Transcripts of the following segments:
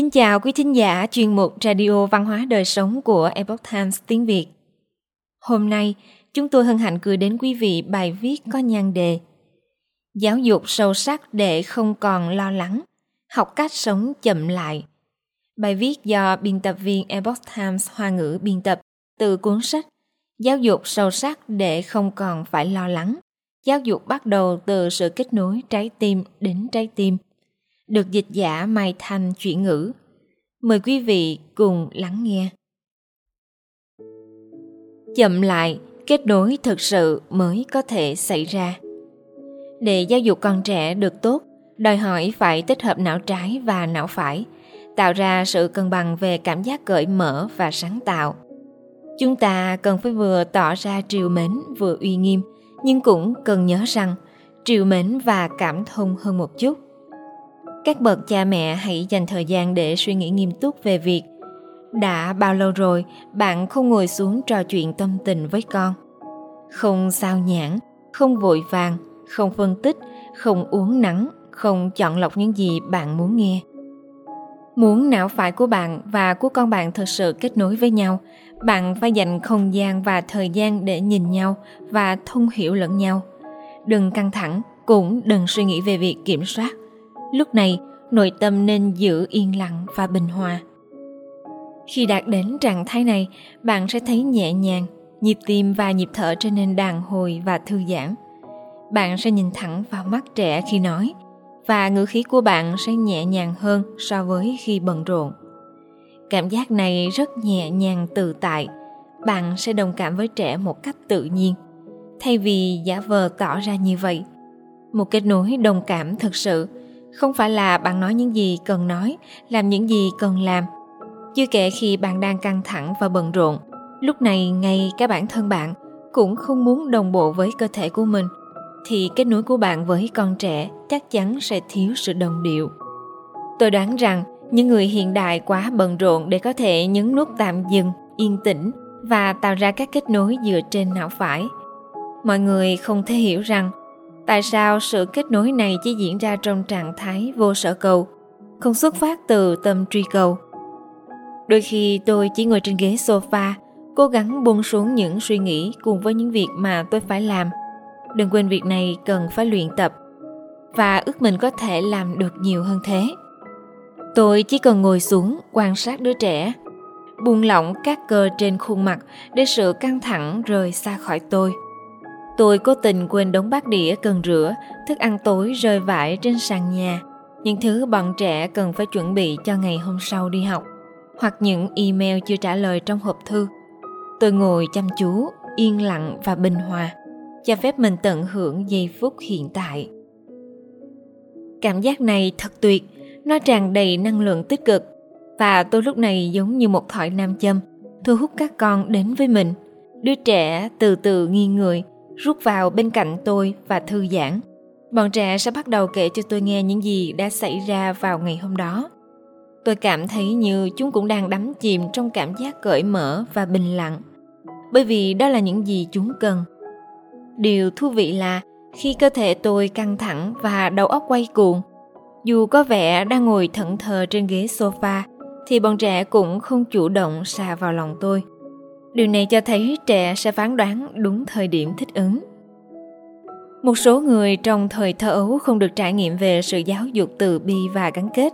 Xin chào quý thính giả chuyên mục Radio Văn hóa Đời Sống của Epoch Times tiếng Việt. Hôm nay, chúng tôi hân hạnh gửi đến quý vị bài viết có nhan đề Giáo dục sâu sắc để không còn lo lắng, học cách sống chậm lại. Bài viết do biên tập viên Epoch Times Hoa ngữ biên tập từ cuốn sách Giáo dục sâu sắc để không còn phải lo lắng. Giáo dục bắt đầu từ sự kết nối trái tim đến trái tim – được dịch giả Mai Thanh chuyển ngữ. Mời quý vị cùng lắng nghe. Chậm lại, kết nối thực sự mới có thể xảy ra. Để giáo dục con trẻ được tốt, đòi hỏi phải tích hợp não trái và não phải, tạo ra sự cân bằng về cảm giác cởi mở và sáng tạo. Chúng ta cần phải vừa tỏ ra triều mến vừa uy nghiêm, nhưng cũng cần nhớ rằng triều mến và cảm thông hơn một chút các bậc cha mẹ hãy dành thời gian để suy nghĩ nghiêm túc về việc, đã bao lâu rồi bạn không ngồi xuống trò chuyện tâm tình với con? Không sao nhãn, không vội vàng, không phân tích, không uống nắng, không chọn lọc những gì bạn muốn nghe. Muốn não phải của bạn và của con bạn thật sự kết nối với nhau, bạn phải dành không gian và thời gian để nhìn nhau và thông hiểu lẫn nhau. Đừng căng thẳng, cũng đừng suy nghĩ về việc kiểm soát lúc này, nội tâm nên giữ yên lặng và bình hòa. Khi đạt đến trạng thái này, bạn sẽ thấy nhẹ nhàng, nhịp tim và nhịp thở trở nên đàn hồi và thư giãn. Bạn sẽ nhìn thẳng vào mắt trẻ khi nói, và ngữ khí của bạn sẽ nhẹ nhàng hơn so với khi bận rộn. Cảm giác này rất nhẹ nhàng tự tại. Bạn sẽ đồng cảm với trẻ một cách tự nhiên. Thay vì giả vờ tỏ ra như vậy, một kết nối đồng cảm thực sự không phải là bạn nói những gì cần nói, làm những gì cần làm. Chưa kể khi bạn đang căng thẳng và bận rộn, lúc này ngay cả bản thân bạn cũng không muốn đồng bộ với cơ thể của mình, thì kết nối của bạn với con trẻ chắc chắn sẽ thiếu sự đồng điệu. Tôi đoán rằng những người hiện đại quá bận rộn để có thể nhấn nút tạm dừng, yên tĩnh và tạo ra các kết nối dựa trên não phải. Mọi người không thể hiểu rằng tại sao sự kết nối này chỉ diễn ra trong trạng thái vô sở cầu, không xuất phát từ tâm truy cầu? Đôi khi tôi chỉ ngồi trên ghế sofa, cố gắng buông xuống những suy nghĩ cùng với những việc mà tôi phải làm. Đừng quên việc này cần phải luyện tập, và ước mình có thể làm được nhiều hơn thế. Tôi chỉ cần ngồi xuống quan sát đứa trẻ, buông lỏng các cơ trên khuôn mặt để sự căng thẳng rời xa khỏi tôi. Tôi cố tình quên đống bát đĩa cần rửa, thức ăn tối rơi vãi trên sàn nhà, những thứ bọn trẻ cần phải chuẩn bị cho ngày hôm sau đi học, hoặc những email chưa trả lời trong hộp thư. Tôi ngồi chăm chú, yên lặng và bình hòa, cho phép mình tận hưởng giây phút hiện tại. Cảm giác này thật tuyệt, nó tràn đầy năng lượng tích cực và tôi lúc này giống như một thỏi nam châm, thu hút các con đến với mình. Đứa trẻ từ từ nghiêng người, rút vào bên cạnh tôi và thư giãn. Bọn trẻ sẽ bắt đầu kể cho tôi nghe những gì đã xảy ra vào ngày hôm đó. Tôi cảm thấy như chúng cũng đang đắm chìm trong cảm giác cởi mở và bình lặng. Bởi vì đó là những gì chúng cần. Điều thú vị là khi cơ thể tôi căng thẳng và đầu óc quay cuồng, dù có vẻ đang ngồi thẫn thờ trên ghế sofa, thì bọn trẻ cũng không chủ động xà vào lòng tôi. Điều này cho thấy trẻ sẽ phán đoán đúng thời điểm thích ứng. Một số người trong thời thơ ấu không được trải nghiệm về sự giáo dục từ bi và gắn kết.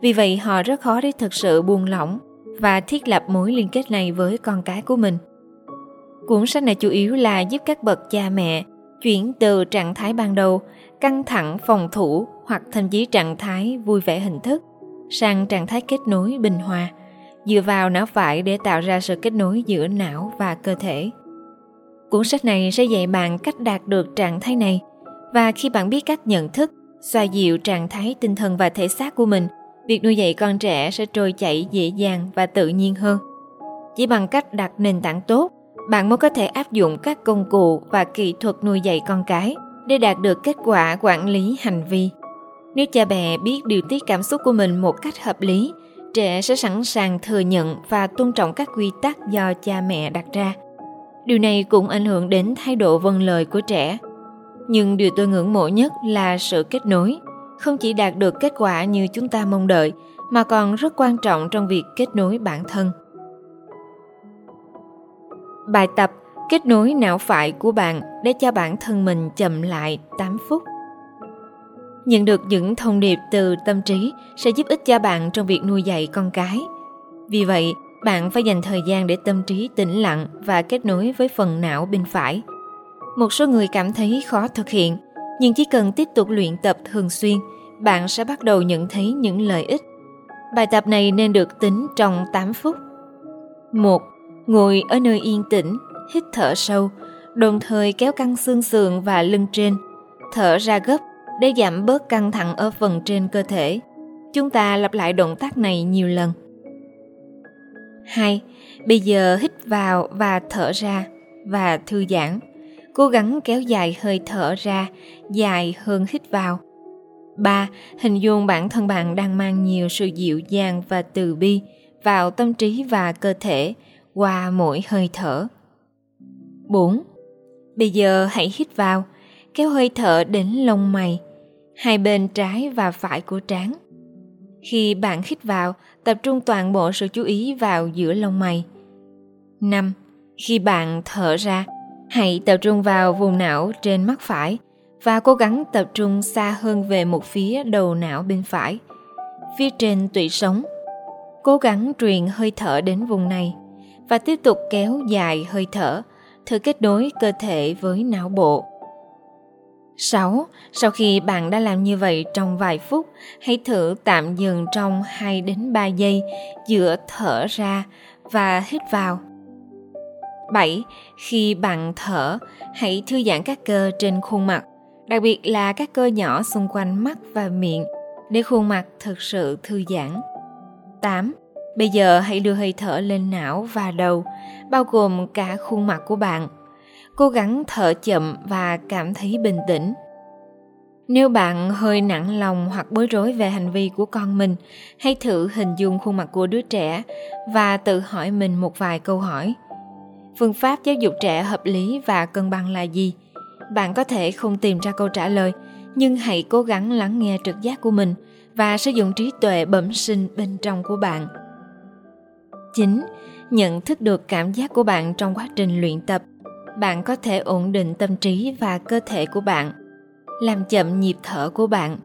Vì vậy, họ rất khó để thực sự buông lỏng và thiết lập mối liên kết này với con cái của mình. Cuốn sách này chủ yếu là giúp các bậc cha mẹ chuyển từ trạng thái ban đầu, căng thẳng, phòng thủ hoặc thậm chí trạng thái vui vẻ hình thức, sang trạng thái kết nối, bình hòa dựa vào não phải để tạo ra sự kết nối giữa não và cơ thể. Cuốn sách này sẽ dạy bạn cách đạt được trạng thái này và khi bạn biết cách nhận thức, xoa dịu trạng thái tinh thần và thể xác của mình, việc nuôi dạy con trẻ sẽ trôi chảy dễ dàng và tự nhiên hơn. Chỉ bằng cách đặt nền tảng tốt, bạn mới có thể áp dụng các công cụ và kỹ thuật nuôi dạy con cái để đạt được kết quả quản lý hành vi. Nếu cha mẹ biết điều tiết cảm xúc của mình một cách hợp lý trẻ sẽ sẵn sàng thừa nhận và tôn trọng các quy tắc do cha mẹ đặt ra điều này cũng ảnh hưởng đến thái độ vâng lời của trẻ nhưng điều tôi ngưỡng mộ nhất là sự kết nối, không chỉ đạt được kết quả như chúng ta mong đợi, mà còn rất quan trọng trong việc kết nối bản thân. Bài tập kết nối não phải của bạn để cho bản thân mình chậm lại 8 phút. Nhận được những thông điệp từ tâm trí sẽ giúp ích cho bạn trong việc nuôi dạy con cái. Vì vậy, bạn phải dành thời gian để tâm trí tĩnh lặng và kết nối với phần não bên phải. Một số người cảm thấy khó thực hiện, nhưng chỉ cần tiếp tục luyện tập thường xuyên, bạn sẽ bắt đầu nhận thấy những lợi ích. Bài tập này nên được tính trong 8 phút. 1. Ngồi ở nơi yên tĩnh, hít thở sâu, đồng thời kéo căng xương sườn và lưng trên, thở ra gấp để giảm bớt căng thẳng ở phần trên cơ thể. Chúng ta lặp lại động tác này nhiều lần. 2. Bây giờ hít vào và thở ra và thư giãn. Cố gắng kéo dài hơi thở ra, dài hơn hít vào. 3. Hình dung bản thân bạn đang mang nhiều sự dịu dàng và từ bi vào tâm trí và cơ thể qua mỗi hơi thở. 4. Bây giờ hãy hít vào, kéo hơi thở đến lông mày, hai bên trái và phải của trán. Khi bạn hít vào, tập trung toàn bộ sự chú ý vào giữa lông mày. 5. Khi bạn thở ra, hãy tập trung vào vùng não trên mắt phải và cố gắng tập trung xa hơn về một phía đầu não bên phải, phía trên tủy sống. Cố gắng truyền hơi thở đến vùng này và tiếp tục kéo dài hơi thở, thử kết nối cơ thể với não bộ. 6. Sau khi bạn đã làm như vậy trong vài phút, hãy thử tạm dừng trong 2 đến 3 giây giữa thở ra và hít vào. 7. Khi bạn thở, hãy thư giãn các cơ trên khuôn mặt, đặc biệt là các cơ nhỏ xung quanh mắt và miệng để khuôn mặt thực sự thư giãn. 8. Bây giờ hãy đưa hơi thở lên não và đầu, bao gồm cả khuôn mặt của bạn cố gắng thở chậm và cảm thấy bình tĩnh. Nếu bạn hơi nặng lòng hoặc bối rối về hành vi của con mình, hãy thử hình dung khuôn mặt của đứa trẻ và tự hỏi mình một vài câu hỏi. Phương pháp giáo dục trẻ hợp lý và cân bằng là gì? Bạn có thể không tìm ra câu trả lời, nhưng hãy cố gắng lắng nghe trực giác của mình và sử dụng trí tuệ bẩm sinh bên trong của bạn. 9. Nhận thức được cảm giác của bạn trong quá trình luyện tập bạn có thể ổn định tâm trí và cơ thể của bạn làm chậm nhịp thở của bạn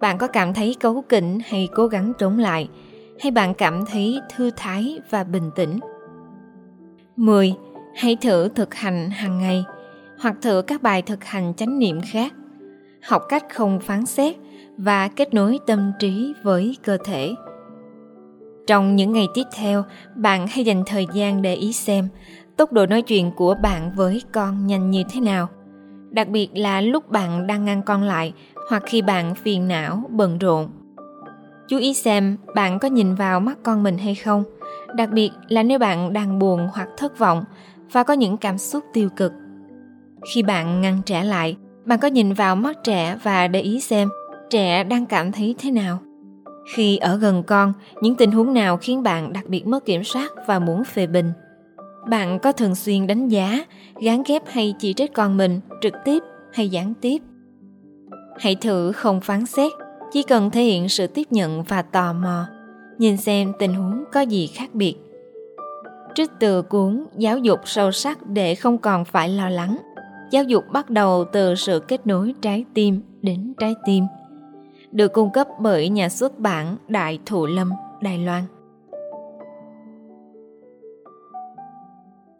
bạn có cảm thấy cấu kỉnh hay cố gắng chống lại hay bạn cảm thấy thư thái và bình tĩnh 10. Hãy thử thực hành hàng ngày hoặc thử các bài thực hành chánh niệm khác. Học cách không phán xét và kết nối tâm trí với cơ thể. Trong những ngày tiếp theo, bạn hãy dành thời gian để ý xem tốc độ nói chuyện của bạn với con nhanh như thế nào. Đặc biệt là lúc bạn đang ngăn con lại hoặc khi bạn phiền não, bận rộn. Chú ý xem bạn có nhìn vào mắt con mình hay không. Đặc biệt là nếu bạn đang buồn hoặc thất vọng và có những cảm xúc tiêu cực. Khi bạn ngăn trẻ lại, bạn có nhìn vào mắt trẻ và để ý xem trẻ đang cảm thấy thế nào. Khi ở gần con, những tình huống nào khiến bạn đặc biệt mất kiểm soát và muốn phê bình? Bạn có thường xuyên đánh giá, gán ghép hay chỉ trích con mình trực tiếp hay gián tiếp? Hãy thử không phán xét, chỉ cần thể hiện sự tiếp nhận và tò mò, nhìn xem tình huống có gì khác biệt. Trích từ cuốn giáo dục sâu sắc để không còn phải lo lắng. Giáo dục bắt đầu từ sự kết nối trái tim đến trái tim, được cung cấp bởi nhà xuất bản đại thụ lâm, đài loan.